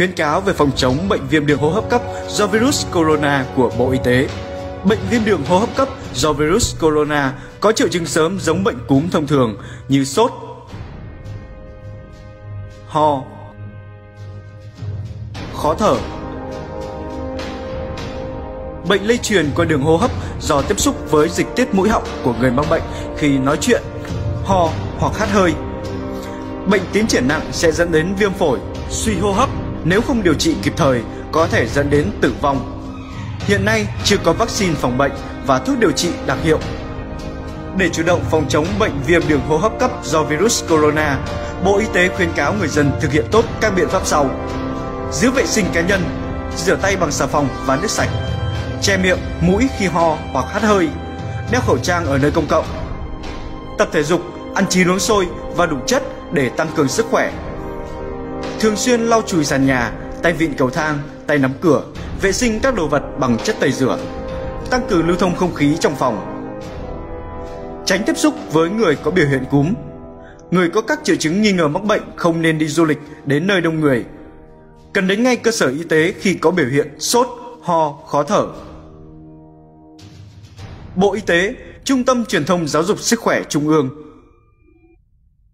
khuyến cáo về phòng chống bệnh viêm đường hô hấp cấp do virus corona của Bộ Y tế. Bệnh viêm đường hô hấp cấp do virus corona có triệu chứng sớm giống bệnh cúm thông thường như sốt, ho, khó thở. Bệnh lây truyền qua đường hô hấp do tiếp xúc với dịch tiết mũi họng của người mắc bệnh khi nói chuyện, ho hoặc hắt hơi. Bệnh tiến triển nặng sẽ dẫn đến viêm phổi, suy hô hấp nếu không điều trị kịp thời có thể dẫn đến tử vong. Hiện nay chưa có vaccine phòng bệnh và thuốc điều trị đặc hiệu. Để chủ động phòng chống bệnh viêm đường hô hấp cấp do virus corona, Bộ Y tế khuyến cáo người dân thực hiện tốt các biện pháp sau: giữ vệ sinh cá nhân, rửa tay bằng xà phòng và nước sạch, che miệng, mũi khi ho hoặc hắt hơi, đeo khẩu trang ở nơi công cộng, tập thể dục, ăn chín uống sôi và đủ chất để tăng cường sức khỏe. Thường xuyên lau chùi sàn nhà, tay vịn cầu thang, tay nắm cửa, vệ sinh các đồ vật bằng chất tẩy rửa, tăng cường lưu thông không khí trong phòng. Tránh tiếp xúc với người có biểu hiện cúm. Người có các triệu chứng nghi ngờ mắc bệnh không nên đi du lịch đến nơi đông người. Cần đến ngay cơ sở y tế khi có biểu hiện sốt, ho, khó thở. Bộ Y tế, Trung tâm Truyền thông Giáo dục Sức khỏe Trung ương